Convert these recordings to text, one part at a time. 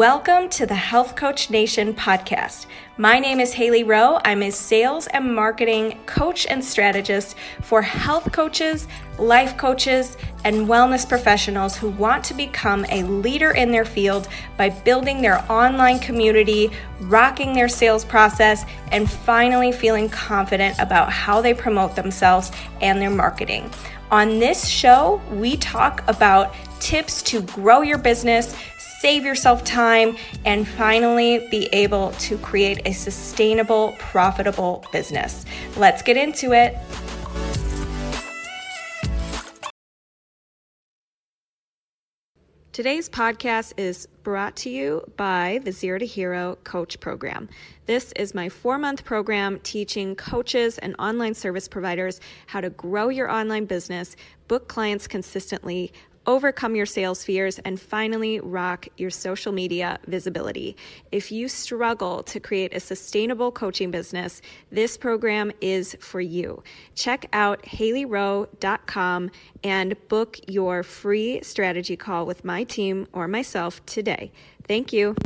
Welcome to the Health Coach Nation podcast. My name is Haley Rowe. I'm a sales and marketing coach and strategist for health coaches, life coaches, and wellness professionals who want to become a leader in their field by building their online community, rocking their sales process, and finally feeling confident about how they promote themselves and their marketing. On this show, we talk about tips to grow your business save yourself time, and finally be able to create a sustainable, profitable business. Let's get into it. Today's podcast is brought to you by the Zero to Hero Coach Program. This is my four month program teaching coaches and online service providers how to grow your online business, book clients consistently, overcome your sales fears, and finally rock your social media visibility. If you struggle to create a sustainable coaching business, this program is for you. Check out haleyrowe.com and book your free strategy call with my team or myself today. Thank you.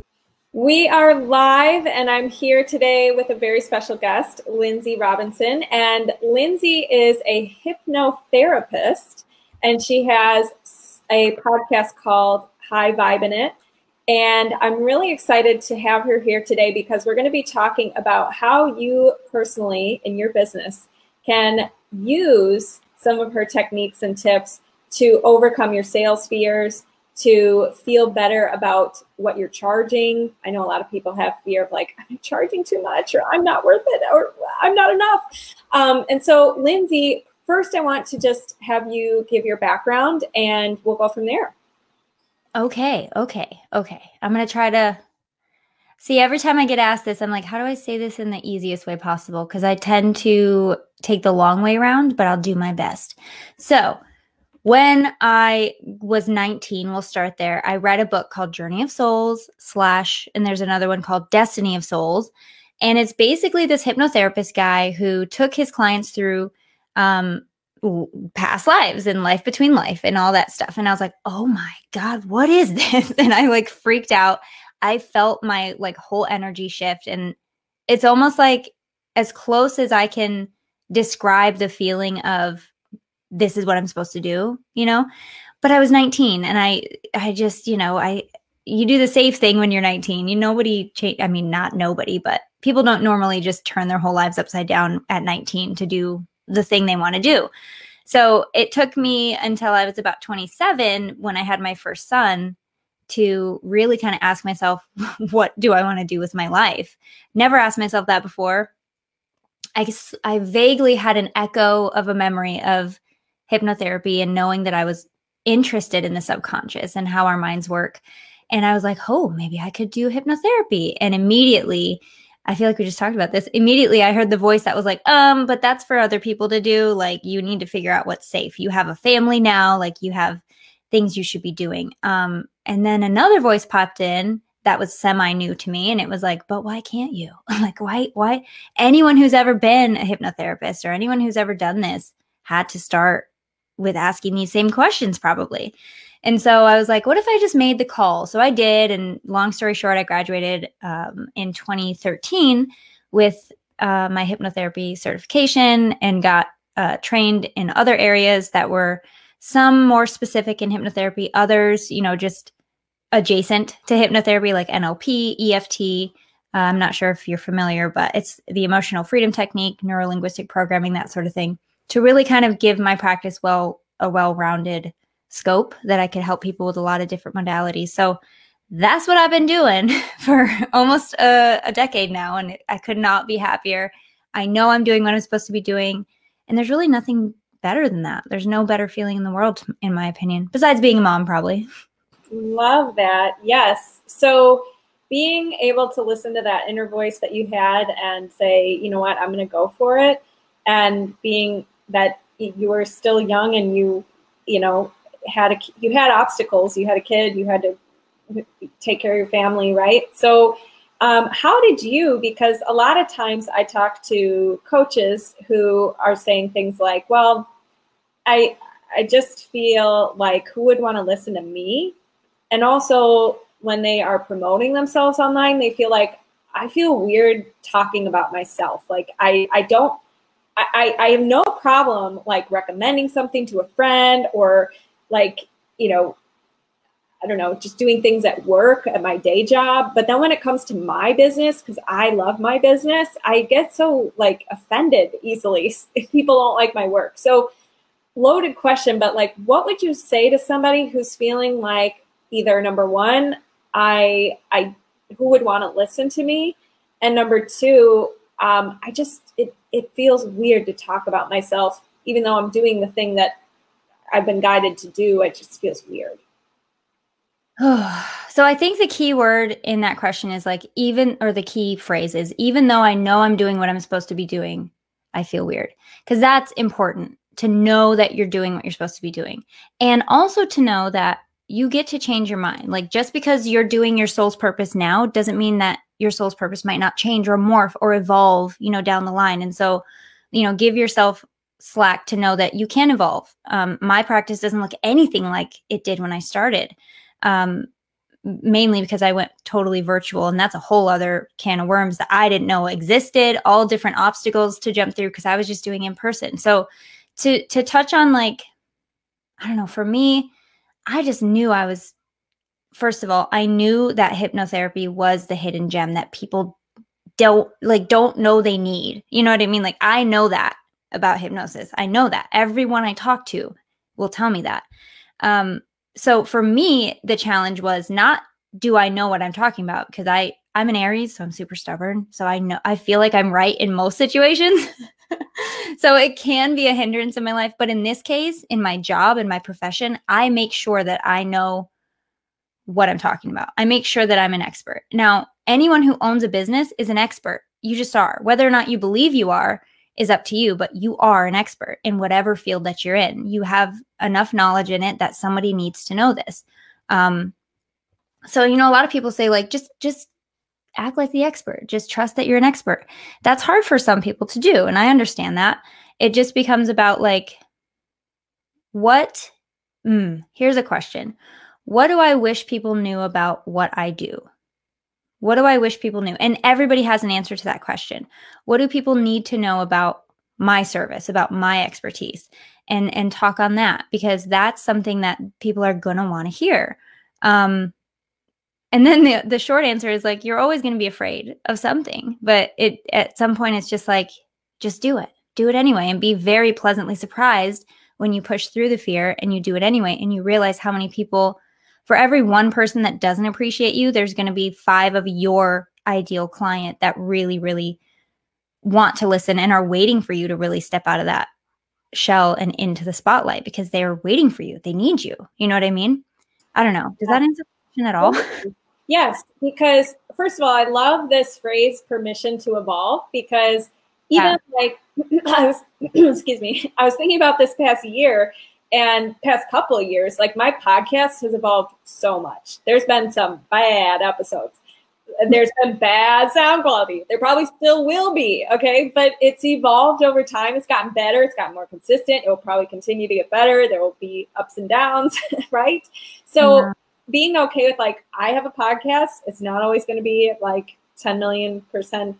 We are live, and I'm here today with a very special guest, Lindsay Robinson. And Lindsay is a hypnotherapist, and she has a podcast called High Vibe in It. And I'm really excited to have her here today because we're going to be talking about how you personally in your business can use some of her techniques and tips to overcome your sales fears, to feel better about what you're charging. I know a lot of people have fear of like, I'm charging too much, or I'm not worth it, or I'm not enough. Um, and so, Lindsay, first, I want to just have you give your background and we'll go from there. Okay, okay, okay. I'm going to try to see every time I get asked this, I'm like, how do I say this in the easiest way possible? Because I tend to take the long way around, but I'll do my best. So, when I was 19, we'll start there. I read a book called Journey of Souls, slash, and there's another one called Destiny of Souls. And it's basically this hypnotherapist guy who took his clients through um, past lives and life between life and all that stuff. And I was like, oh my God, what is this? And I like freaked out. I felt my like whole energy shift. And it's almost like as close as I can describe the feeling of this is what I'm supposed to do, you know? But I was 19 and I I just, you know, I you do the safe thing when you're 19. You nobody change I mean not nobody, but people don't normally just turn their whole lives upside down at 19 to do the thing they want to do. So it took me until I was about 27 when I had my first son to really kind of ask myself, what do I want to do with my life? Never asked myself that before. I, I vaguely had an echo of a memory of hypnotherapy and knowing that I was interested in the subconscious and how our minds work. And I was like, oh, maybe I could do hypnotherapy. And immediately, I feel like we just talked about this. Immediately, I heard the voice that was like, um, but that's for other people to do. Like, you need to figure out what's safe. You have a family now, like, you have things you should be doing. Um, and then another voice popped in that was semi new to me. And it was like, but why can't you? like, why, why? Anyone who's ever been a hypnotherapist or anyone who's ever done this had to start with asking these same questions, probably. And so I was like, what if I just made the call? So I did. And long story short, I graduated um, in 2013 with uh, my hypnotherapy certification and got uh, trained in other areas that were some more specific in hypnotherapy, others, you know, just adjacent to hypnotherapy like NLP, EFT. Uh, I'm not sure if you're familiar, but it's the emotional freedom technique, neuro linguistic programming, that sort of thing, to really kind of give my practice well a well rounded scope that I could help people with a lot of different modalities. So that's what I've been doing for almost a, a, decade now. And I could not be happier. I know I'm doing what I'm supposed to be doing. And there's really nothing better than that. There's no better feeling in the world, in my opinion, besides being a mom, probably. Love that. Yes. So being able to listen to that inner voice that you had and say, you know what, I'm going to go for it. And being that you were still young and you, you know, had a you had obstacles. You had a kid you had to take care of your family right? So um, how did you because a lot of times i talk to coaches who are saying things like well i i just feel like who would want to listen to me? And also when they are promoting themselves online, they feel like I feel weird talking about myself. Like I, I don't, I, I have no problem like recommending something to a friend or like, you know, I don't know, just doing things at work, at my day job. But then when it comes to my business, because I love my business, I get so like offended easily if people don't like my work. So, loaded question, but like, what would you say to somebody who's feeling like either number one, I, I, who would want to listen to me? And number two, um, I just, it, it feels weird to talk about myself, even though I'm doing the thing that I've been guided to do. It just feels weird. so I think the key word in that question is like even or the key phrase is even though I know I'm doing what I'm supposed to be doing, I feel weird. Cuz that's important to know that you're doing what you're supposed to be doing. And also to know that you get to change your mind. Like just because you're doing your soul's purpose now doesn't mean that your soul's purpose might not change or morph or evolve, you know, down the line. And so, you know, give yourself slack to know that you can evolve. Um, my practice doesn't look anything like it did when I started um, mainly because I went totally virtual. And that's a whole other can of worms that I didn't know existed, all different obstacles to jump through because I was just doing in person. So to to touch on like, I don't know, for me, I just knew I was first of all, I knew that hypnotherapy was the hidden gem that people don't like don't know they need. You know what I mean? Like I know that about hypnosis. I know that. Everyone I talk to will tell me that. Um, so for me, the challenge was not do I know what I'm talking about? Because I I'm an Aries, so I'm super stubborn. So I know I feel like I'm right in most situations. so it can be a hindrance in my life. But in this case, in my job and my profession, I make sure that I know what I'm talking about. I make sure that I'm an expert. Now, anyone who owns a business is an expert. You just are. Whether or not you believe you are, is up to you, but you are an expert in whatever field that you're in. You have enough knowledge in it that somebody needs to know this. Um, so you know, a lot of people say like just just act like the expert, just trust that you're an expert. That's hard for some people to do, and I understand that. It just becomes about like what. Mm, here's a question: What do I wish people knew about what I do? What do I wish people knew? And everybody has an answer to that question. What do people need to know about my service, about my expertise? And and talk on that because that's something that people are going to want to hear. Um and then the the short answer is like you're always going to be afraid of something, but it at some point it's just like just do it. Do it anyway and be very pleasantly surprised when you push through the fear and you do it anyway and you realize how many people for every one person that doesn't appreciate you, there's going to be five of your ideal client that really, really want to listen and are waiting for you to really step out of that shell and into the spotlight because they are waiting for you. They need you. You know what I mean? I don't know. Does that answer the question at all? Yes, because first of all, I love this phrase permission to evolve because even yeah. like I was excuse me, I was thinking about this past year and past couple of years like my podcast has evolved so much. There's been some bad episodes. There's been bad sound quality. There probably still will be okay? But it's evolved over time. It's gotten better. It's gotten more consistent. It will probably continue to get better. There will be ups and downs right? So yeah. being okay with like i have a podcast. It's not always going to be like 10 million percent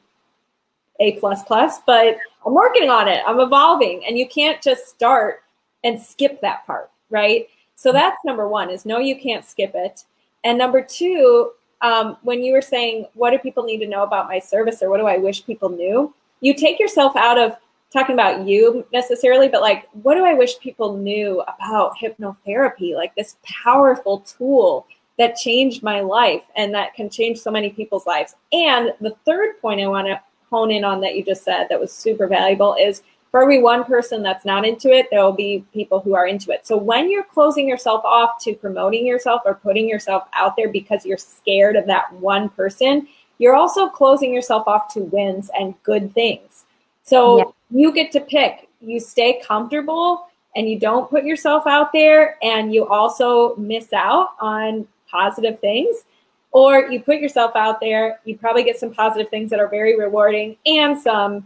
a plus plus but i'm working on it. I'm evolving. And you can't just start and skip that part, right? So mm-hmm. that's number one is no, you can't skip it. And number two, um, when you were saying, what do people need to know about my service or what do I wish people knew? You take yourself out of talking about you necessarily, but like, what do I wish people knew about hypnotherapy? Like this powerful tool that changed my life and that can change so many people's lives. And the third point I want to hone in on that you just said that was super valuable is for every one person that's not into it, there will be people who are into it. So when you're closing yourself off to promoting yourself or putting yourself out there because you're scared of that one person, you're also closing yourself off to wins and good things. So yeah. you get to pick. You stay comfortable and you don't put yourself out there and you also miss out on positive things or you put yourself out there you probably get some positive things that are very rewarding and some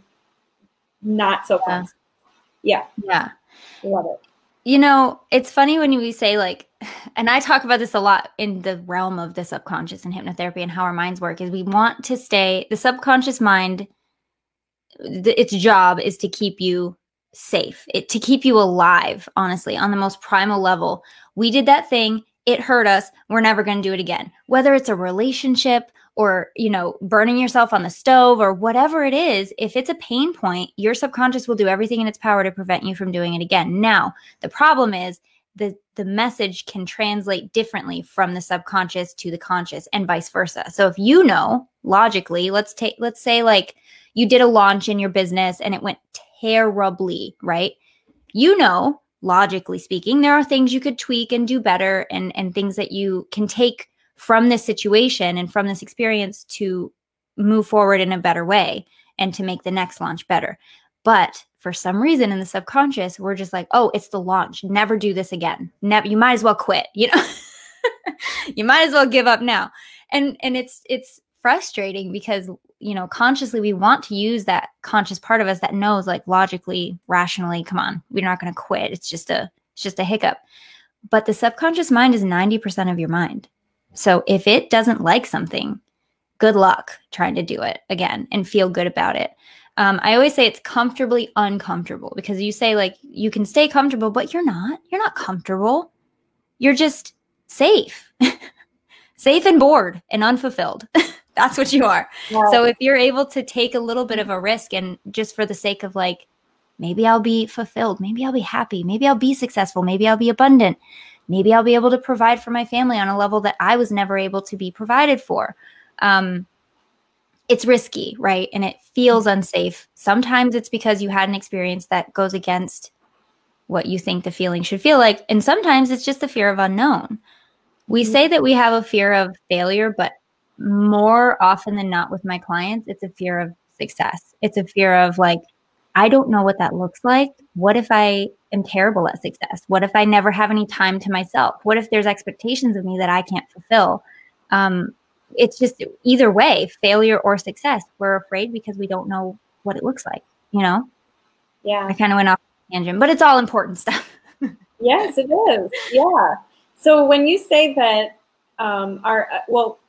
not so fun. Yeah. Yeah. Love it. You know, it's funny when we say like, and I talk about this a lot in the realm of the subconscious and hypnotherapy and how our minds work. Is we want to stay the subconscious mind. its job is to keep you safe, it to keep you alive. Honestly, on the most primal level, we did that thing. It hurt us. We're never going to do it again. Whether it's a relationship, or you know burning yourself on the stove or whatever it is if it's a pain point your subconscious will do everything in its power to prevent you from doing it again. Now the problem is the the message can translate differently from the subconscious to the conscious and vice versa. So if you know logically let's take let's say like you did a launch in your business and it went terribly right? You know logically speaking there are things you could tweak and do better and and things that you can take from this situation and from this experience to move forward in a better way and to make the next launch better. But for some reason in the subconscious, we're just like, oh, it's the launch. Never do this again. Never you might as well quit, you know? you might as well give up now. And and it's it's frustrating because you know consciously we want to use that conscious part of us that knows like logically rationally come on we're not going to quit it's just a it's just a hiccup but the subconscious mind is 90% of your mind so if it doesn't like something, good luck trying to do it again and feel good about it. Um, I always say it's comfortably uncomfortable because you say like you can stay comfortable, but you're not. You're not comfortable. You're just safe, safe and bored and unfulfilled. That's what you are. Yeah. So if you're able to take a little bit of a risk and just for the sake of like, maybe I'll be fulfilled, maybe I'll be happy, maybe I'll be successful, maybe I'll be abundant, maybe I'll be able to provide for my family on a level that I was never able to be provided for. Um, it's risky, right? And it feels unsafe. Sometimes it's because you had an experience that goes against what you think the feeling should feel like. And sometimes it's just the fear of unknown. We mm-hmm. say that we have a fear of failure, but more often than not with my clients, it's a fear of success. It's a fear of like, I don't know what that looks like. What if I am terrible at success? What if I never have any time to myself? What if there's expectations of me that I can't fulfill? Um, it's just either way, failure or success. We're afraid because we don't know what it looks like, you know? Yeah. I kind of went off tangent, but it's all important stuff. yes, it is. Yeah. So when you say that, um, our, uh, well,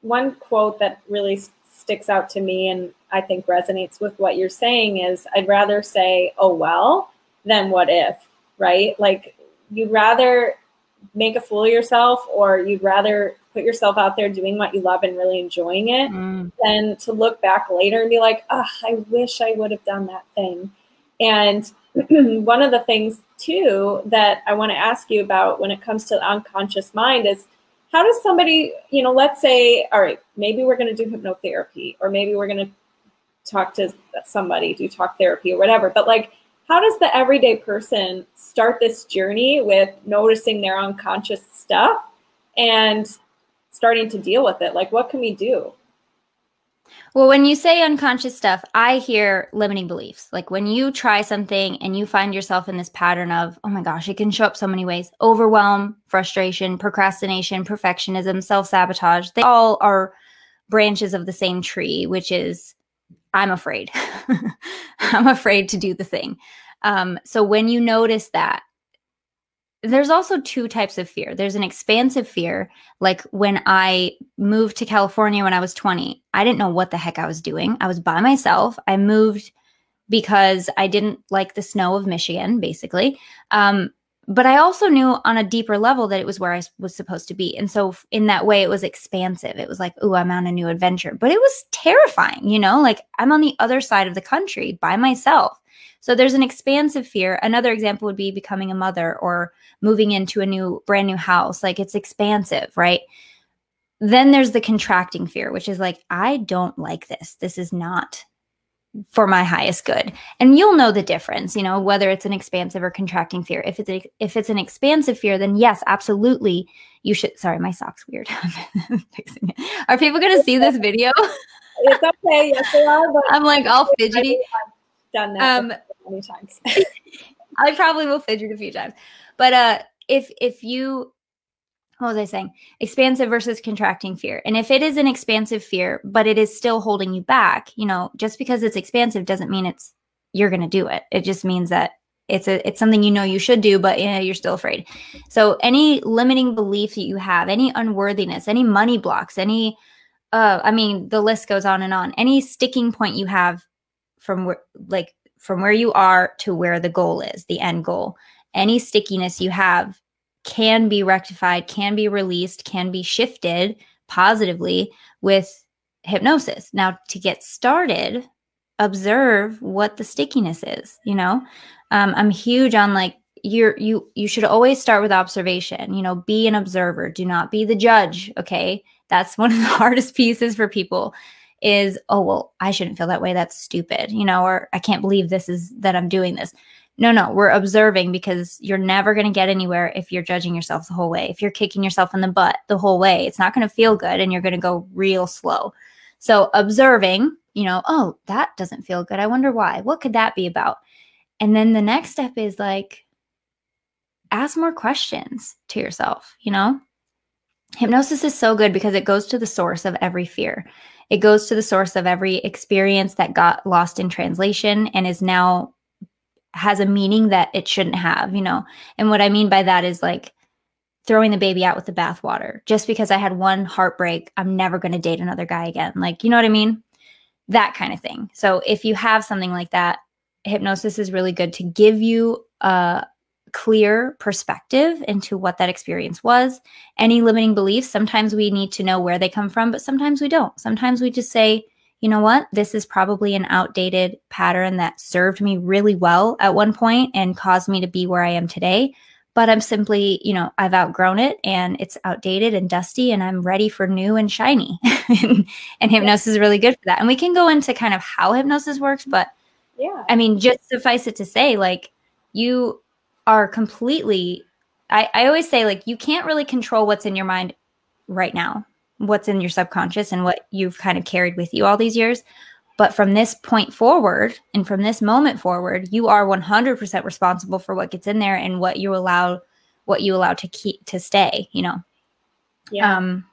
one quote that really sticks out to me and I think resonates with what you're saying is I'd rather say, oh, well, than what if, right? Like you'd rather make a fool of yourself or you'd rather put yourself out there doing what you love and really enjoying it mm. than to look back later and be like, oh, I wish I would have done that thing. And one of the things too that I want to ask you about when it comes to the unconscious mind is how does somebody, you know, let's say, all right, maybe we're going to do hypnotherapy or maybe we're going to talk to somebody, do talk therapy or whatever. But like, how does the everyday person start this journey with noticing their unconscious stuff and starting to deal with it? Like, what can we do? Well, when you say unconscious stuff, I hear limiting beliefs. Like when you try something and you find yourself in this pattern of, oh my gosh, it can show up so many ways overwhelm, frustration, procrastination, perfectionism, self sabotage. They all are branches of the same tree, which is I'm afraid. I'm afraid to do the thing. Um, so when you notice that, there's also two types of fear. There's an expansive fear, like when I moved to California when I was 20, I didn't know what the heck I was doing. I was by myself. I moved because I didn't like the snow of Michigan, basically. Um, but I also knew on a deeper level that it was where I was supposed to be. And so, in that way, it was expansive. It was like, oh, I'm on a new adventure. But it was terrifying, you know, like I'm on the other side of the country by myself. So, there's an expansive fear. Another example would be becoming a mother or moving into a new, brand new house. Like it's expansive, right? Then there's the contracting fear, which is like, I don't like this. This is not for my highest good. And you'll know the difference you know whether it's an expansive or contracting fear. If it's a, if it's an expansive fear then yes absolutely you should sorry my sock's weird. Fixing it. Are people going to see this video? It's okay. Yes they are i'm like all fidgety. done that um, many times. I probably will fidget a few times. But uh if if you what was I saying? Expansive versus contracting fear. And if it is an expansive fear, but it is still holding you back, you know, just because it's expansive doesn't mean it's you're going to do it. It just means that it's a it's something you know you should do but yeah, you're still afraid so any limiting belief that you have any unworthiness any money blocks any uh i mean the list goes on and on any sticking point you have from where like from where you are to where the goal is the end goal any stickiness you have can be rectified can be released can be shifted positively with hypnosis. Now to get started observe what the stickiness is you know? Um, i'm huge on like you're you you should always start with observation you know be an observer do not be the judge okay? That's one of the hardest pieces for people is oh well i shouldn't feel that way that's stupid you know or i can't believe this is that i'm doing this no no we're observing because you're never going to get anywhere if you're judging yourself the whole way if you're kicking yourself in the butt the whole way it's not going to feel good and you're going to go real slow so observing you know, oh, that doesn't feel good. I wonder why. What could that be about? And then the next step is like, ask more questions to yourself, you know? Hypnosis is so good because it goes to the source of every fear. It goes to the source of every experience that got lost in translation and is now has a meaning that it shouldn't have, you know? And what I mean by that is like, throwing the baby out with the bathwater. Just because I had one heartbreak, I'm never going to date another guy again. Like, you know what I mean? that kind of thing. So if you have something like that, hypnosis is really good to give you a clear perspective into what that experience was. Any limiting beliefs, sometimes we need to know where they come from, but sometimes we don't. Sometimes we just say, you know what, this is probably an outdated pattern that served me really well at one point and caused me to be where I am today but I'm simply, you know, I've outgrown it and it's outdated and dusty and I'm ready for new and shiny. and, and hypnosis is really good for that. And we can go into kind of how hypnosis works, but yeah. I mean, just suffice it to say, like, you are completely, I, I always say, like, you can't really control what's in your mind right now, what's in your subconscious and what you've kind of carried with you all these years. But from this point forward and from this moment forward, you are 100% responsible for what gets in there and what you allow what you allow to keep to stay, you know. Yeah. Um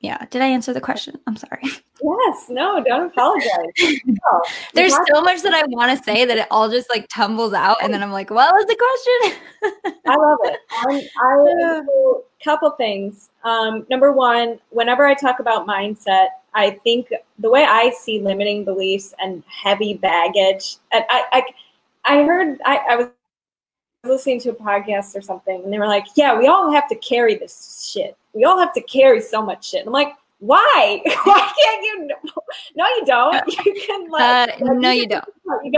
yeah, did I answer the question? I'm sorry. Yes, no, don't apologize. No, There's so much that I want to say that it all just like tumbles out, and then I'm like, "What was the question?" I love it. I, I a couple things. Um, number one, whenever I talk about mindset, I think the way I see limiting beliefs and heavy baggage, and I, I, I heard I, I was listening to a podcast or something, and they were like, "Yeah, we all have to carry this shit. We all have to carry so much shit." And I'm like, "Why? Why can't you? No, you don't. You can like, uh, no, you, you don't. Can,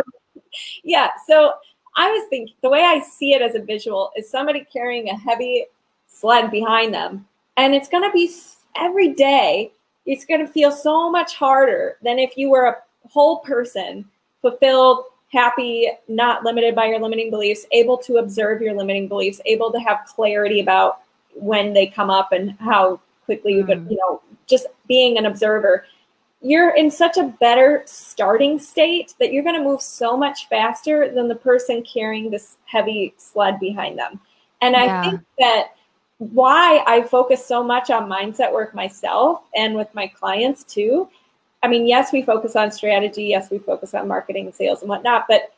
yeah. So I was thinking the way I see it as a visual is somebody carrying a heavy sled behind them, and it's going to be every day it's going to feel so much harder than if you were a whole person, fulfilled, happy, not limited by your limiting beliefs, able to observe your limiting beliefs, able to have clarity about when they come up and how quickly you could, mm. you know, just being an observer. You're in such a better starting state that you're going to move so much faster than the person carrying this heavy sled behind them. And yeah. I think that why I focus so much on mindset work myself and with my clients too. I mean, yes, we focus on strategy, yes, we focus on marketing and sales and whatnot, but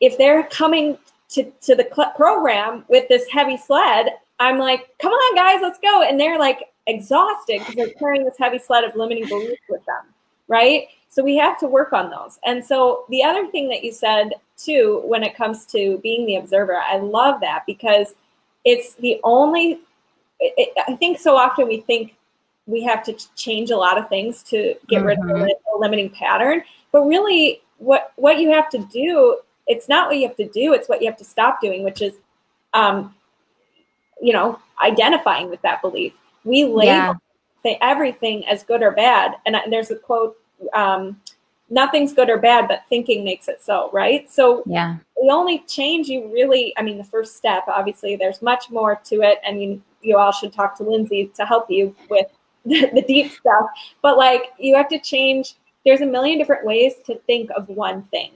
if they're coming to, to the cl- program with this heavy sled, I'm like, come on, guys, let's go. And they're like exhausted because they're carrying this heavy sled of limiting beliefs with them, right? So we have to work on those. And so the other thing that you said too, when it comes to being the observer, I love that because it's the only it, it, i think so often we think we have to change a lot of things to get mm-hmm. rid of mm-hmm. the limiting pattern but really what what you have to do it's not what you have to do it's what you have to stop doing which is um you know identifying with that belief we label yeah. everything as good or bad and there's a quote um nothing's good or bad, but thinking makes it so, right? So yeah, the only change you really, I mean, the first step, obviously, there's much more to it, and you you all should talk to Lindsay to help you with the, the deep stuff. But like, you have to change. There's a million different ways to think of one thing.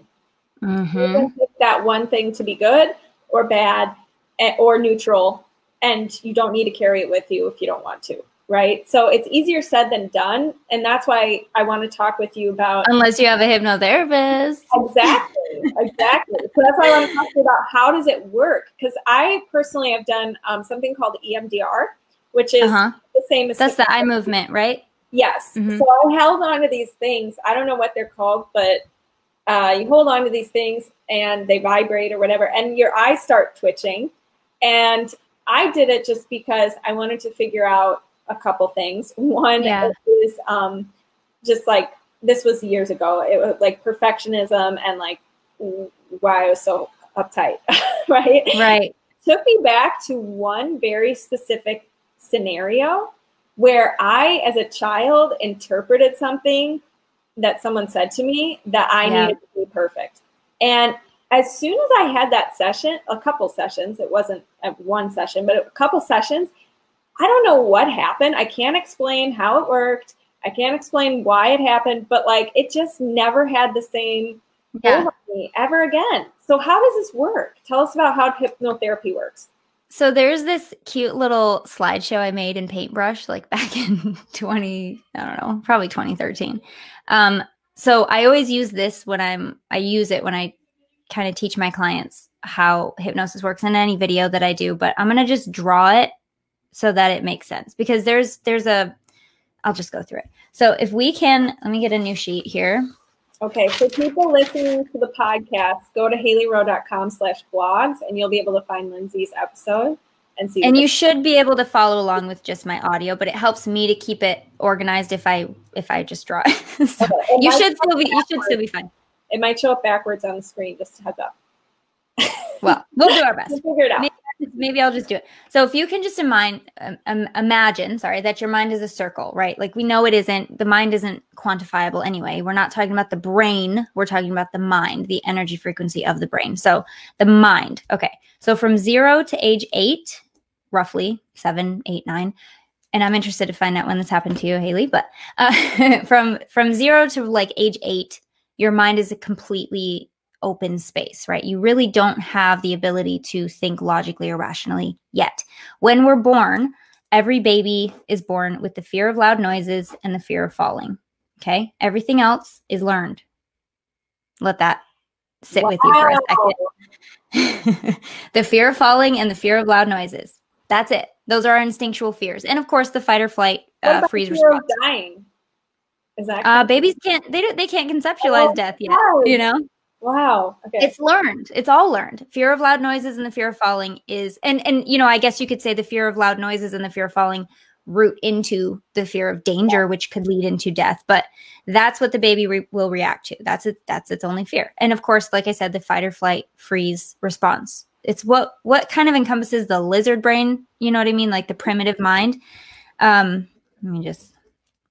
Mm-hmm. that one thing to be good or bad eh, or neutral, and you don't need to carry it with you if you don't want to. Right? So it's easier said than done. And that's why I want to talk with you about. Unless you have a hypnotherapist. Exactly. exactly. So that's why I want to talk to you about how does it work? Because I personally have done um, something called EMDR, which is uh-huh. the same as. That's the eye movement, right? Yes. Mm-hmm. So I held on to these things. I don't know what they're called, but uh, you hold on to these things and they vibrate or whatever, and your eyes start twitching. And I did it just because I wanted to figure out a couple things. One yeah. is um, just like this was years ago. It was like perfectionism and like why I was so uptight, right? Right. Took me back to one very specific scenario where I, as a child, interpreted something that someone said to me that I yeah. needed to be perfect. And as soon as I had that session, a couple sessions, it wasn't one session, but a couple sessions, I don't know what happened. I can't explain how it worked. I can't explain why it happened, but like it just never had the same yeah. me ever again. So how does this work? Tell us about how hypnotherapy works. So there's this cute little slideshow I made in Paintbrush, like back in 20, I don't know, probably 2013. Um, so I always use this when I'm, I use it when I kind of teach my clients how hypnosis works in any video that I do, but I'm going to just draw it so that it makes sense because there's, there's a, I'll just go through it. So if we can, let me get a new sheet here. Okay, for people listening to the podcast, go to haleyrowe.com slash blogs and you'll be able to find Lindsay's episode and see. And you should be able to follow along with just my audio, but it helps me to keep it organized if I if I just draw it. so okay, you should still be you should still be fine. It might show up backwards on the screen, just to heads up. well, we'll do our best. We'll figure it out. Maybe maybe I'll just do it. So if you can just imagine, um, imagine, sorry, that your mind is a circle, right? Like we know it isn't. The mind isn't quantifiable anyway. We're not talking about the brain. We're talking about the mind, the energy frequency of the brain. So the mind. Okay. So from zero to age eight, roughly seven, eight, nine. And I'm interested to find out when this happened to you, Haley. But uh, from from zero to like age eight, your mind is a completely open space, right? You really don't have the ability to think logically or rationally yet. When we're born, every baby is born with the fear of loud noises and the fear of falling. Okay. Everything else is learned. Let that sit wow. with you for a second. the fear of falling and the fear of loud noises. That's it. Those are our instinctual fears. And of course, the fight or flight uh, freeze response. dying? Is that uh, babies can't they don't they can't conceptualize oh, death yet, you know? Wow. Okay. It's learned. It's all learned. Fear of loud noises and the fear of falling is and and you know, I guess you could say the fear of loud noises and the fear of falling root into the fear of danger yeah. which could lead into death, but that's what the baby re- will react to. That's it that's its only fear. And of course, like I said, the fight or flight freeze response. It's what what kind of encompasses the lizard brain, you know what I mean, like the primitive mind. Um let me just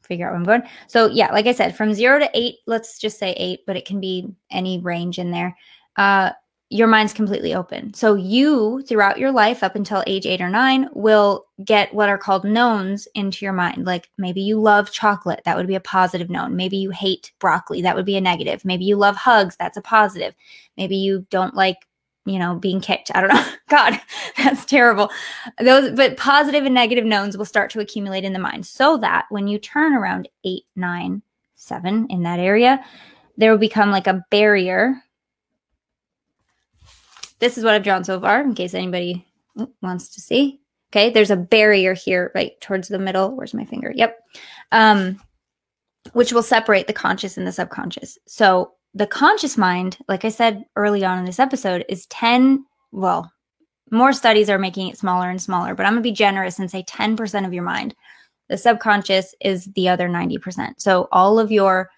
figure out where I'm going. So yeah, like I said, from zero to eight, let's just say eight, but it can be any range in there. Uh, your mind's completely open. So you, throughout your life up until age eight or nine, will get what are called knowns into your mind. Like maybe you love chocolate, that would be a positive known. Maybe you hate broccoli, that would be a negative. Maybe you love hugs, that's a positive. Maybe you don't like you know, being kicked. I don't know. God, that's terrible. Those, but positive and negative knowns will start to accumulate in the mind so that when you turn around eight, nine, seven in that area, there will become like a barrier. This is what I've drawn so far in case anybody wants to see. Okay, there's a barrier here right towards the middle. Where's my finger? Yep. Um, which will separate the conscious and the subconscious. So the conscious mind, like I said early on in this episode, is 10, well, more studies are making it smaller and smaller, but I'm going to be generous and say 10% of your mind. The subconscious is the other 90%. So all of your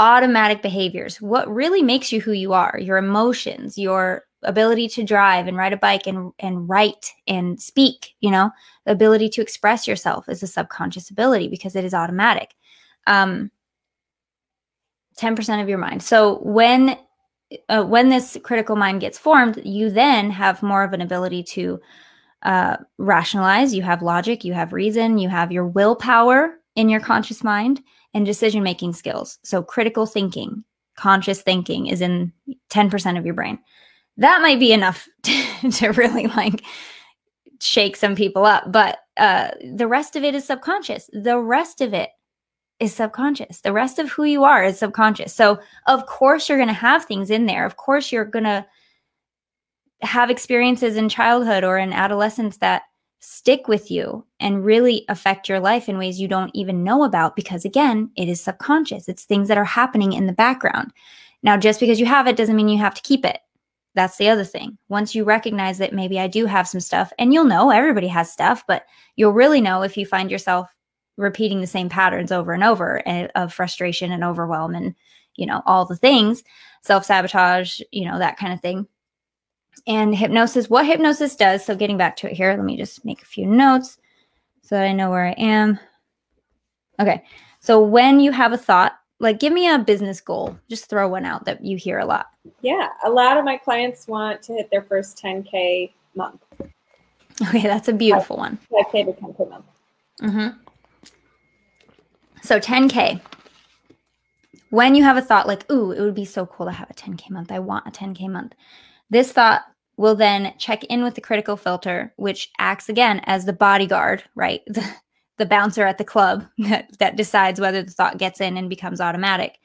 automatic behaviors, what really makes you who you are, your emotions, your ability to drive and ride a bike and and write and speak, you know, the ability to express yourself is a subconscious ability because it is automatic. Um, 10% of your mind. So when uh, when this critical mind gets formed, you then have more of an ability to uh, rationalize. You have logic, you have reason, you have your willpower in your conscious mind, and decision making skills. So critical thinking, conscious thinking is in 10% of your brain. That might be enough to, to really like shake some people up, but uh, the rest of it is subconscious. The rest of it is subconscious. The rest of who you are is subconscious. So, of course, you're going to have things in there. Of course, you're going to have experiences in childhood or in adolescence that stick with you and really affect your life in ways you don't even know about because, again, it is subconscious. It's things that are happening in the background. Now, just because you have it doesn't mean you have to keep it. That's the other thing. Once you recognize that maybe I do have some stuff, and you'll know everybody has stuff, but you'll really know if you find yourself repeating the same patterns over and over and, of frustration and overwhelm and, you know, all the things, self sabotage, you know, that kind of thing. And hypnosis, what hypnosis does, so getting back to it here, let me just make a few notes so that I know where I am. Okay. So when you have a thought, like give me a business goal, just throw one out that you hear a lot. Yeah. A lot of my clients want to hit their first 10K month. Okay. That's a beautiful one. 5K to 10K month. Mm-hmm. So 10K. When you have a thought like, ooh, it would be so cool to have a 10K month. I want a 10K month. This thought will then check in with the critical filter, which acts again as the bodyguard, right? The, the bouncer at the club that, that decides whether the thought gets in and becomes automatic.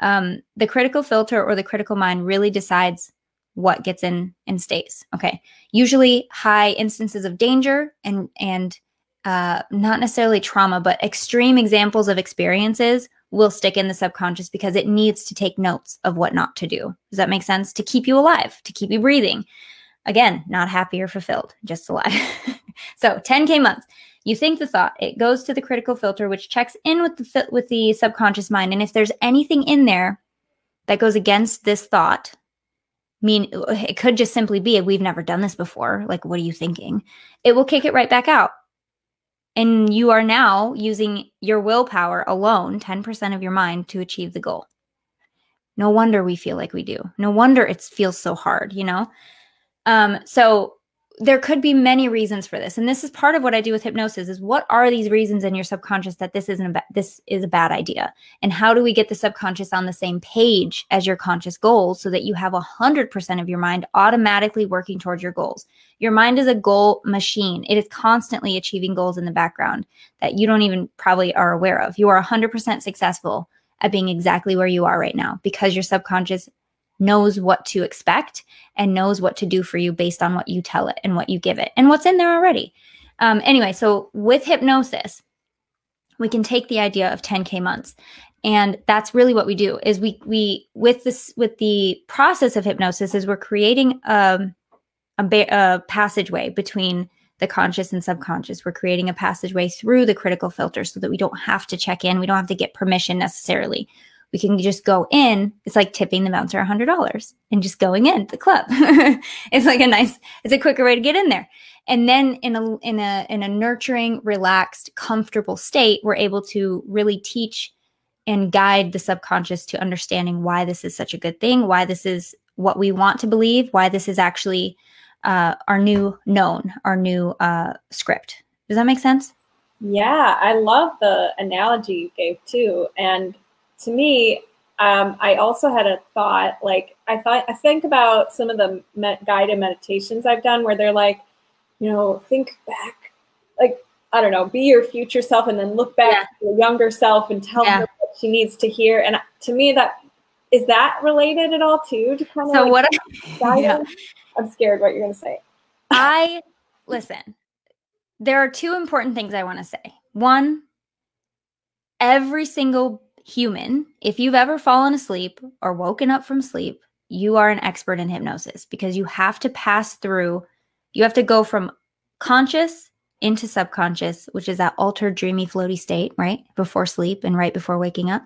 Um, the critical filter or the critical mind really decides what gets in and stays. Okay. Usually high instances of danger and and uh, not necessarily trauma, but extreme examples of experiences will stick in the subconscious because it needs to take notes of what not to do. Does that make sense? To keep you alive, to keep you breathing. Again, not happy or fulfilled, just alive. so 10K months. You think the thought, it goes to the critical filter, which checks in with the with the subconscious mind. And if there's anything in there that goes against this thought, mean it could just simply be we've never done this before. Like, what are you thinking? It will kick it right back out and you are now using your willpower alone, 10% of your mind, to achieve the goal. No wonder we feel like we do. No wonder it feels so hard, you know? Um, so there could be many reasons for this. And this is part of what i do with hypnosis is what are these reasons in your subconscious that this isn't a ba- this is a bad idea? And how do we get the subconscious on the same page as your conscious goals so that you have 100% of your mind automatically working towards your goals? Your mind is a goal machine. It is constantly achieving goals in the background that you don't even probably are aware of. You are 100% successful at being exactly where you are right now because your subconscious knows what to expect and knows what to do for you based on what you tell it and what you give it and what's in there already. Um, anyway, so with hypnosis, we can take the idea of 10k months. And that's really what we do is we we with this with the process of hypnosis is we're creating um, a, a passageway between the conscious and subconscious. We're creating a passageway through the critical filter so that we don't have to check in. We don't have to get permission necessarily we can just go in. It's like tipping the bouncer a hundred dollars and just going in the club. it's like a nice, it's a quicker way to get in there. And then in a in a in a nurturing, relaxed, comfortable state, we're able to really teach and guide the subconscious to understanding why this is such a good thing, why this is what we want to believe, why this is actually uh, our new known, our new uh, script. Does that make sense? Yeah, I love the analogy you gave too. And to me, um, I also had a thought like I thought I think about some of the med- guided meditations I've done where they're like, you know, think back, like I don't know, be your future self, and then look back yeah. to your younger self and tell yeah. her what she needs to hear. And to me, that is that related at all too? To kind of so like what? I, yeah. I'm scared what you're going to say. I listen. There are two important things I want to say. One, every single human, if you've ever fallen asleep or woken up from sleep, you are an expert in hypnosis because you have to pass through, you have to go from conscious into subconscious, which is that altered, dreamy, floaty state, right? Before sleep and right before waking up,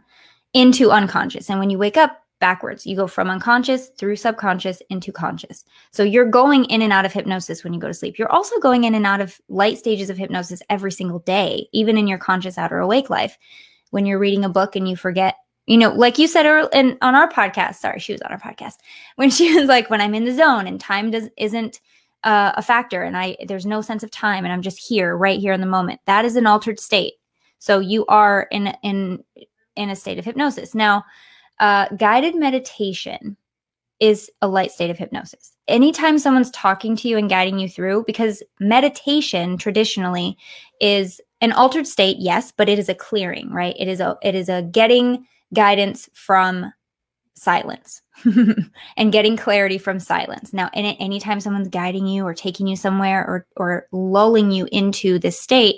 into unconscious. And when you wake up, backwards, you go from unconscious through subconscious into conscious. So you're going in and out of hypnosis when you go to sleep. You're also going in and out of light stages of hypnosis every single day, even in your conscious outer awake life when you're reading a book and you forget you know like you said earlier in, on our podcast sorry she was on our podcast when she was like when i'm in the zone and time does isn't uh, a factor and i there's no sense of time and i'm just here right here in the moment that is an altered state. So you are in in in a state of hypnosis. Now uh, guided meditation is a light state of hypnosis. Anytime someone's talking to you and guiding you through, because meditation traditionally is an altered state, yes, but it is a clearing, right? It is a it is a getting guidance from silence and getting clarity from silence. Now, in it anytime someone's guiding you or taking you somewhere or or lulling you into this state,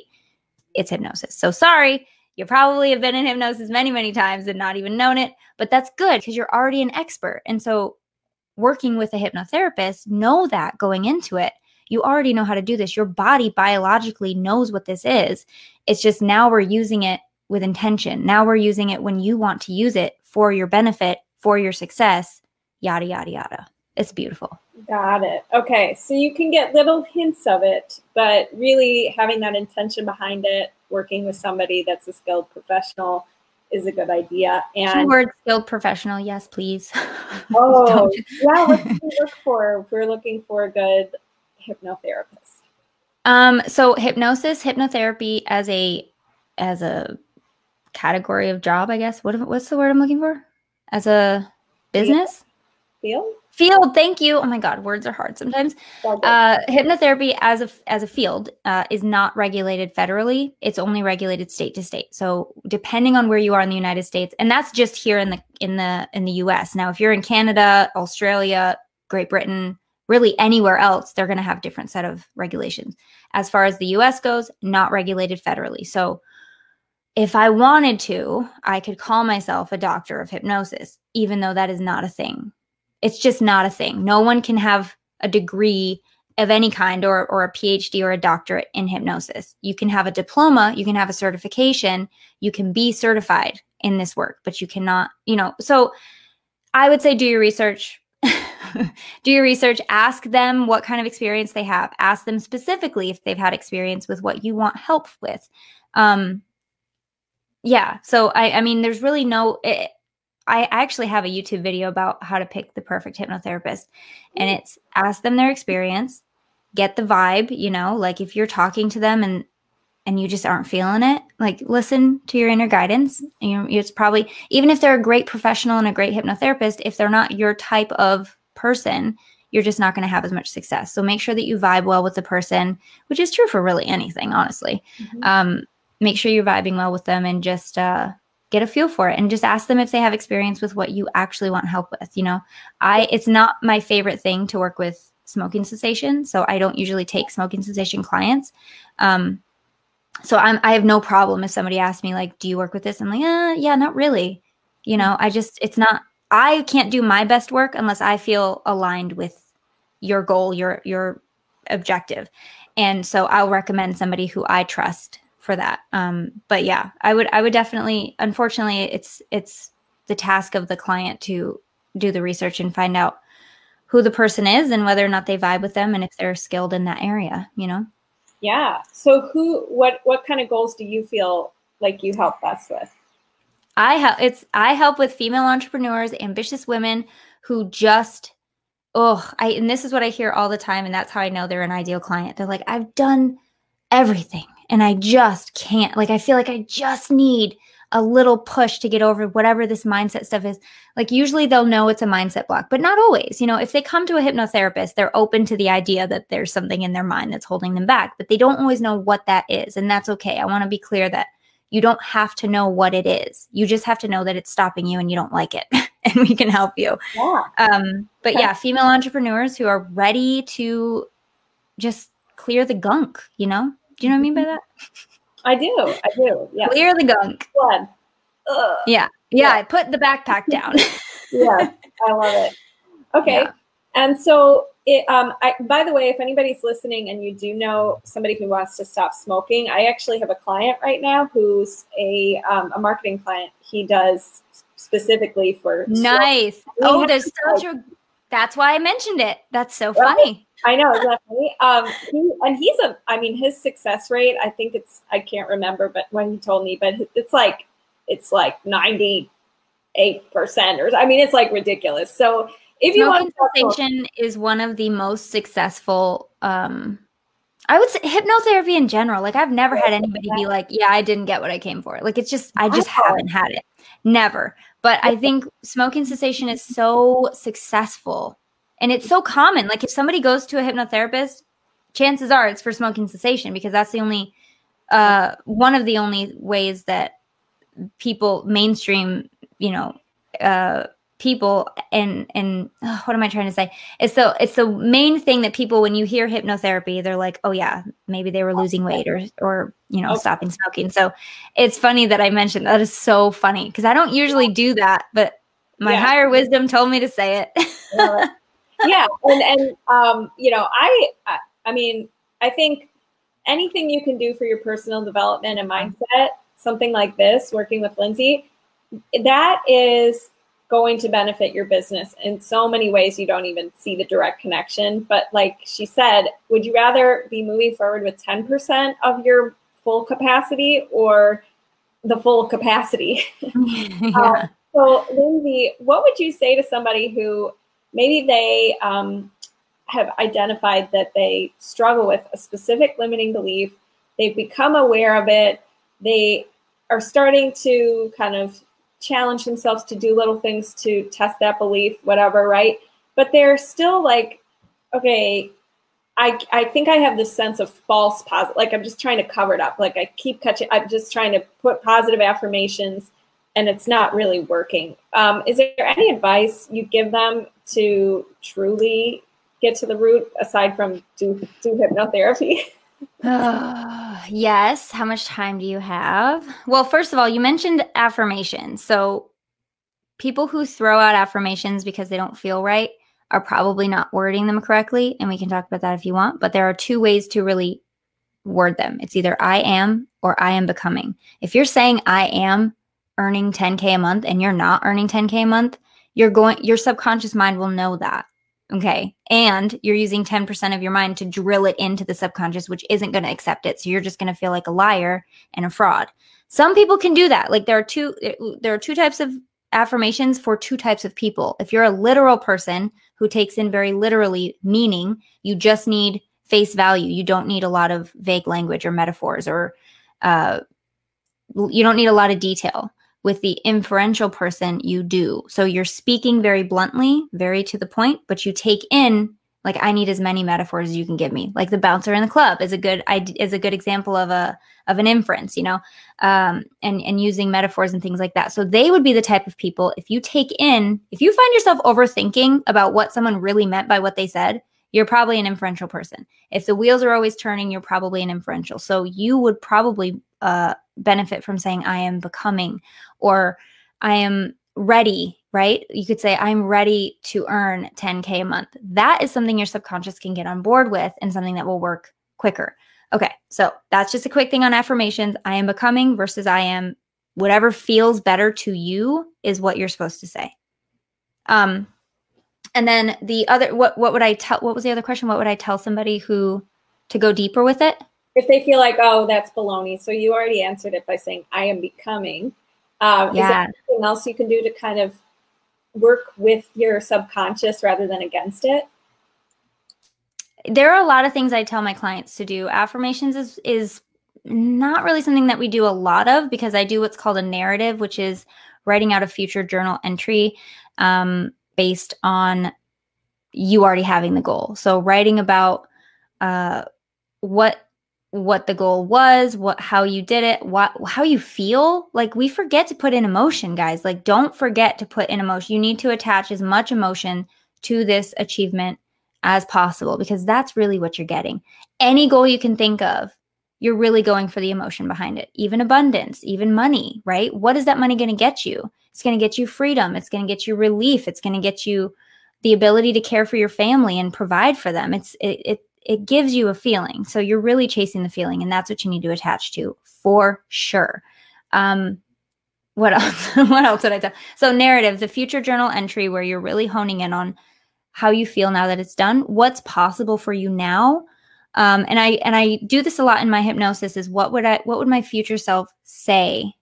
it's hypnosis. So sorry, you probably have been in hypnosis many, many times and not even known it, but that's good because you're already an expert. And so working with a hypnotherapist, know that going into it. You already know how to do this. Your body biologically knows what this is. It's just now we're using it with intention. Now we're using it when you want to use it for your benefit, for your success, yada, yada, yada. It's beautiful. Got it. Okay. So you can get little hints of it, but really having that intention behind it, working with somebody that's a skilled professional is a good idea. And word skilled professional, yes, please. Oh, yeah. What do we look for? We're looking for a good hypnotherapist. Um, so hypnosis, hypnotherapy as a as a category of job, I guess. What what's the word I'm looking for? As a business? Field? Field. Thank you. Oh my God, words are hard sometimes. Uh, hypnotherapy as a as a field uh, is not regulated federally. It's only regulated state to state. So depending on where you are in the United States, and that's just here in the in the in the U.S. Now, if you're in Canada, Australia, Great Britain, really anywhere else, they're going to have different set of regulations. As far as the U.S. goes, not regulated federally. So if I wanted to, I could call myself a doctor of hypnosis, even though that is not a thing. It's just not a thing. No one can have a degree of any kind or, or a PhD or a doctorate in hypnosis. You can have a diploma, you can have a certification, you can be certified in this work, but you cannot, you know. So I would say do your research. do your research, ask them what kind of experience they have, ask them specifically if they've had experience with what you want help with. Um, yeah so i i mean there's really no it, I actually have a YouTube video about how to pick the perfect hypnotherapist. And it's ask them their experience, get the vibe, you know, like if you're talking to them and and you just aren't feeling it, like listen to your inner guidance. And it's probably even if they're a great professional and a great hypnotherapist, if they're not your type of person, you're just not going to have as much success. So make sure that you vibe well with the person, which is true for really anything, honestly. Mm-hmm. Um, make sure you're vibing well with them and just uh, get a feel for it and just ask them if they have experience with what you actually want help with you know i it's not my favorite thing to work with smoking cessation so i don't usually take smoking cessation clients um, so i'm i have no problem if somebody asks me like do you work with this i'm like uh, yeah not really you know i just it's not i can't do my best work unless i feel aligned with your goal your your objective and so i'll recommend somebody who i trust for that. Um, but yeah, I would I would definitely. Unfortunately, it's it's the task of the client to do the research and find out who the person is and whether or not they vibe with them and if they're skilled in that area. You know. Yeah. So who what what kind of goals do you feel like you help best with? I help it's I help with female entrepreneurs, ambitious women who just oh, I and this is what I hear all the time and that's how I know they're an ideal client. They're like, "I've done everything and I just can't. Like, I feel like I just need a little push to get over whatever this mindset stuff is. Like, usually they'll know it's a mindset block, but not always. You know, if they come to a hypnotherapist, they're open to the idea that there's something in their mind that's holding them back, but they don't always know what that is. And that's okay. I want to be clear that you don't have to know what it is. You just have to know that it's stopping you and you don't like it. and we can help you. Yeah. Um, but okay. yeah, female entrepreneurs who are ready to just clear the gunk, you know? Do you know what I mean by that? I do. I do. Yeah. Clear the gunk. Yeah. yeah. Yeah. Put the backpack down. yeah. I love it. Okay. Yeah. And so, it, um, I, by the way, if anybody's listening and you do know somebody who wants to stop smoking, I actually have a client right now who's a um, a marketing client. He does specifically for nice. Oh, there's such a. That's why I mentioned it. That's so funny. I know exactly. Um, he, and he's a. I mean, his success rate. I think it's. I can't remember, but when he told me, but it's like it's like ninety eight percent, or I mean, it's like ridiculous. So if you Smoking want, cessation is one of the most successful. Um, I would say hypnotherapy in general. Like I've never had anybody be like, "Yeah, I didn't get what I came for." Like it's just, I just haven't had it. Never. But I think smoking cessation is so successful And it's so common. Like if somebody goes to a hypnotherapist, chances are it's for smoking cessation because that's the only uh, one of the only ways that people mainstream, you know, uh, people and and oh, what am I trying to say? It's the it's the main thing that people when you hear hypnotherapy, they're like, oh yeah, maybe they were losing weight or or you know okay. stopping smoking. So it's funny that I mentioned that is so funny because I don't usually do that, but my yeah. higher wisdom told me to say it. yeah, and and um, you know, I I mean, I think anything you can do for your personal development and mindset, something like this, working with Lindsay, that is going to benefit your business in so many ways you don't even see the direct connection. But like she said, would you rather be moving forward with 10% of your full capacity or the full capacity? yeah. uh, so, Lindsay, what would you say to somebody who maybe they um, have identified that they struggle with a specific limiting belief? They've become aware of it. They are starting to kind of challenge themselves to do little things to test that belief, whatever, right? But they're still like, okay, I, I think I have this sense of false positive. Like I'm just trying to cover it up. Like I keep catching, I'm just trying to put positive affirmations and it's not really working. Um, is there any advice you give them to truly get to the root aside from do, do hypnotherapy? Uh, yes. How much time do you have? Well, first of all, you mentioned affirmations. So people who throw out affirmations because they don't feel right are probably not wording them correctly. And we can talk about that if you want. But there are two ways to really word them it's either I am or I am becoming. If you're saying I am earning 10K a month and you're not earning 10K a month, you're going, your subconscious mind will know that. Okay. And you're using 10% of your mind to drill it into the subconscious, which isn't going to accept it. So you're just going to feel like a liar and a fraud. Some people can do that. Like there are two there are two types of affirmations for two types of people. If you're a literal person who takes in very literally meaning, you just need face value. You don't need a lot of vague language or metaphors or uh, you don't need a lot of detail with the inferential person, you do. So you're speaking very bluntly, very to the point, but you take in like I need as many metaphors as you can give me. Like the bouncer in the club is a good is a good example of a of an inference, you know, um, and and using metaphors and things like that. So they would be the type of people if you take in if you find yourself overthinking about what someone really meant by what they said, you're probably an inferential person. If the wheels are always turning, you're probably an inferential. So you would probably uh, benefit from saying I am becoming or I am ready, right? You could say I'm ready to earn 10K a month. That is something your subconscious can get on board with and something that will work quicker. Okay, so that's just a quick thing on affirmations. I am becoming versus I am whatever feels better to you is what you're supposed to say. Um, and then the other what what would I tell what was the other question? What would I tell somebody who to go deeper with it? If they feel like, oh, that's baloney. So you already answered it by saying, I am becoming. Uh, yeah. Is there anything else you can do to kind of work with your subconscious rather than against it? There are a lot of things I tell my clients to do. Affirmations is is not really something that we do a lot of because I do what's called a narrative, which is writing out a future journal entry um, based on you already having the goal. So writing about uh, what what the goal was, what how you did it, what how you feel. Like we forget to put in emotion, guys. Like don't forget to put in emotion. You need to attach as much emotion to this achievement as possible because that's really what you're getting. Any goal you can think of, you're really going for the emotion behind it. Even abundance, even money, right? What is that money going to get you? It's going to get you freedom, it's going to get you relief, it's going to get you the ability to care for your family and provide for them. It's it, it it gives you a feeling. So you're really chasing the feeling, and that's what you need to attach to for sure. Um, what else? what else did I tell? So narrative, the future journal entry where you're really honing in on how you feel now that it's done, what's possible for you now. Um, and I and I do this a lot in my hypnosis. Is what would I what would my future self say?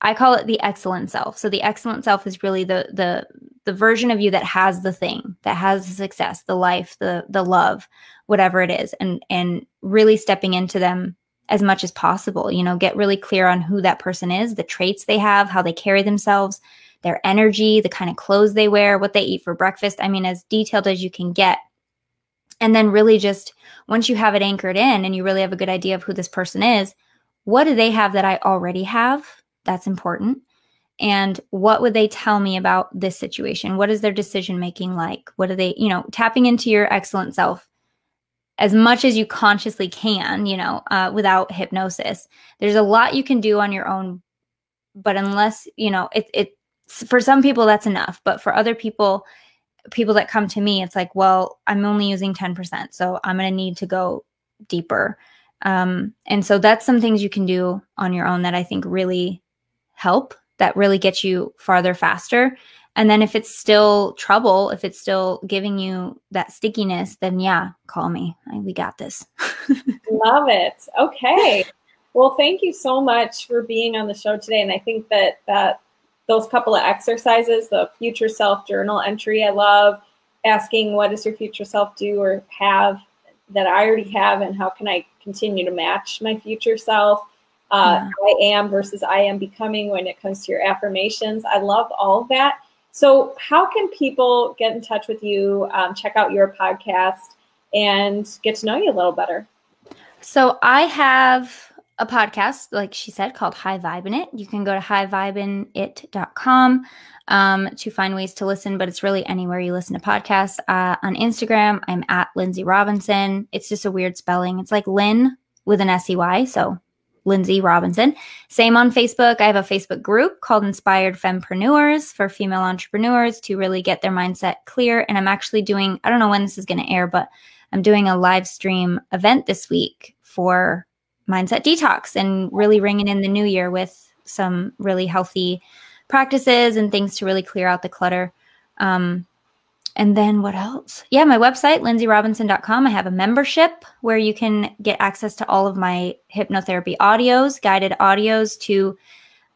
I call it the excellent self. So the excellent self is really the the the version of you that has the thing, that has the success, the life, the the love, whatever it is and and really stepping into them as much as possible you know get really clear on who that person is the traits they have how they carry themselves their energy, the kind of clothes they wear, what they eat for breakfast. I mean, as detailed as you can get. And then really just once you have it anchored in and you really have a good idea of who this person is, what do they have that I already have? That's important. And what would they tell me about this situation? What is their decision making like? What are they, you know, tapping into your excellent self as much as you consciously can, you know, uh, without hypnosis. There's a lot you can do on your own, but unless, you know, it, it, for some people that's enough, but for other people, people that come to me, it's like, well, I'm only using 10%. So I'm going to need to go deeper. Um, and so that's some things you can do on your own that I think really help, that really get you farther faster. And then if it's still trouble, if it's still giving you that stickiness, then yeah, call me. We got this. Love it. Okay. Well, thank you so much for being on the show today. And I think that that those couple of exercises, the future self journal entry, I love asking what does your future self do or have that I already have, and how can I continue to match my future self? Uh, yeah. I am versus I am becoming when it comes to your affirmations. I love all of that. So, how can people get in touch with you, um, check out your podcast, and get to know you a little better? So, I have a podcast, like she said, called High Vibe in It. You can go to highvibeinit.com um, to find ways to listen, but it's really anywhere you listen to podcasts. Uh, on Instagram, I'm at Lindsay Robinson. It's just a weird spelling. It's like Lynn with an S E Y. So Lindsay Robinson. Same on Facebook. I have a Facebook group called Inspired Fempreneurs for female entrepreneurs to really get their mindset clear. And I'm actually doing, I don't know when this is going to air, but I'm doing a live stream event this week for Mindset Detox and really ringing in the new year with some really healthy practices and things to really clear out the clutter. Um, and then what else? Yeah, my website, lindsayrobinson.com. I have a membership where you can get access to all of my hypnotherapy audios, guided audios to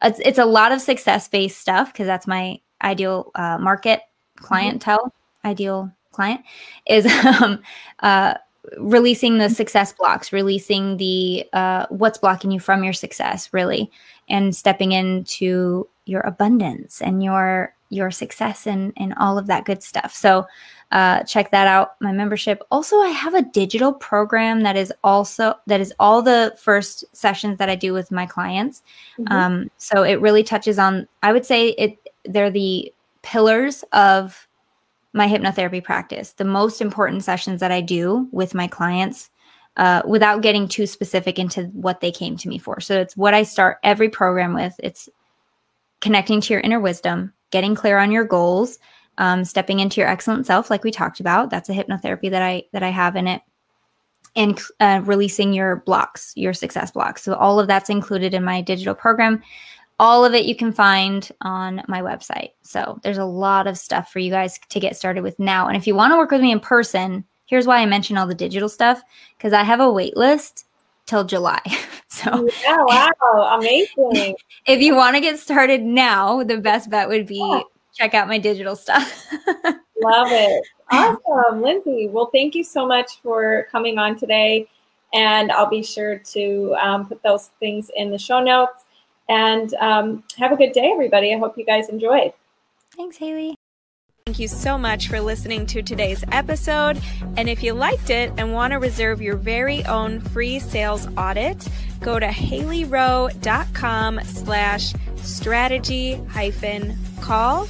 it's, it's a lot of success based stuff because that's my ideal uh, market clientele, mm-hmm. ideal client is um, uh, releasing the success blocks, releasing the uh, what's blocking you from your success, really, and stepping into your abundance and your your success and and all of that good stuff. So uh, check that out. My membership. Also, I have a digital program that is also that is all the first sessions that I do with my clients. Mm-hmm. Um, so it really touches on. I would say it. They're the pillars of my hypnotherapy practice. The most important sessions that I do with my clients. Uh, without getting too specific into what they came to me for. So it's what I start every program with. It's connecting to your inner wisdom, getting clear on your goals, um, stepping into your excellent self, like we talked about. That's a hypnotherapy that I that I have in it, and uh, releasing your blocks, your success blocks. So all of that's included in my digital program. All of it you can find on my website. So there's a lot of stuff for you guys to get started with now. And if you want to work with me in person, here's why I mention all the digital stuff because I have a wait list till July. So yeah, wow, amazing. if you want to get started now, the best bet would be yeah. check out my digital stuff. Love it. Awesome, Lindsay. Well, thank you so much for coming on today. And I'll be sure to um, put those things in the show notes. And um, have a good day, everybody. I hope you guys enjoyed. Thanks, Haley. Thank you so much for listening to today's episode. And if you liked it and want to reserve your very own free sales audit, go to haleyrowe.com slash strategy hyphen call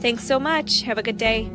Thanks so much. Have a good day.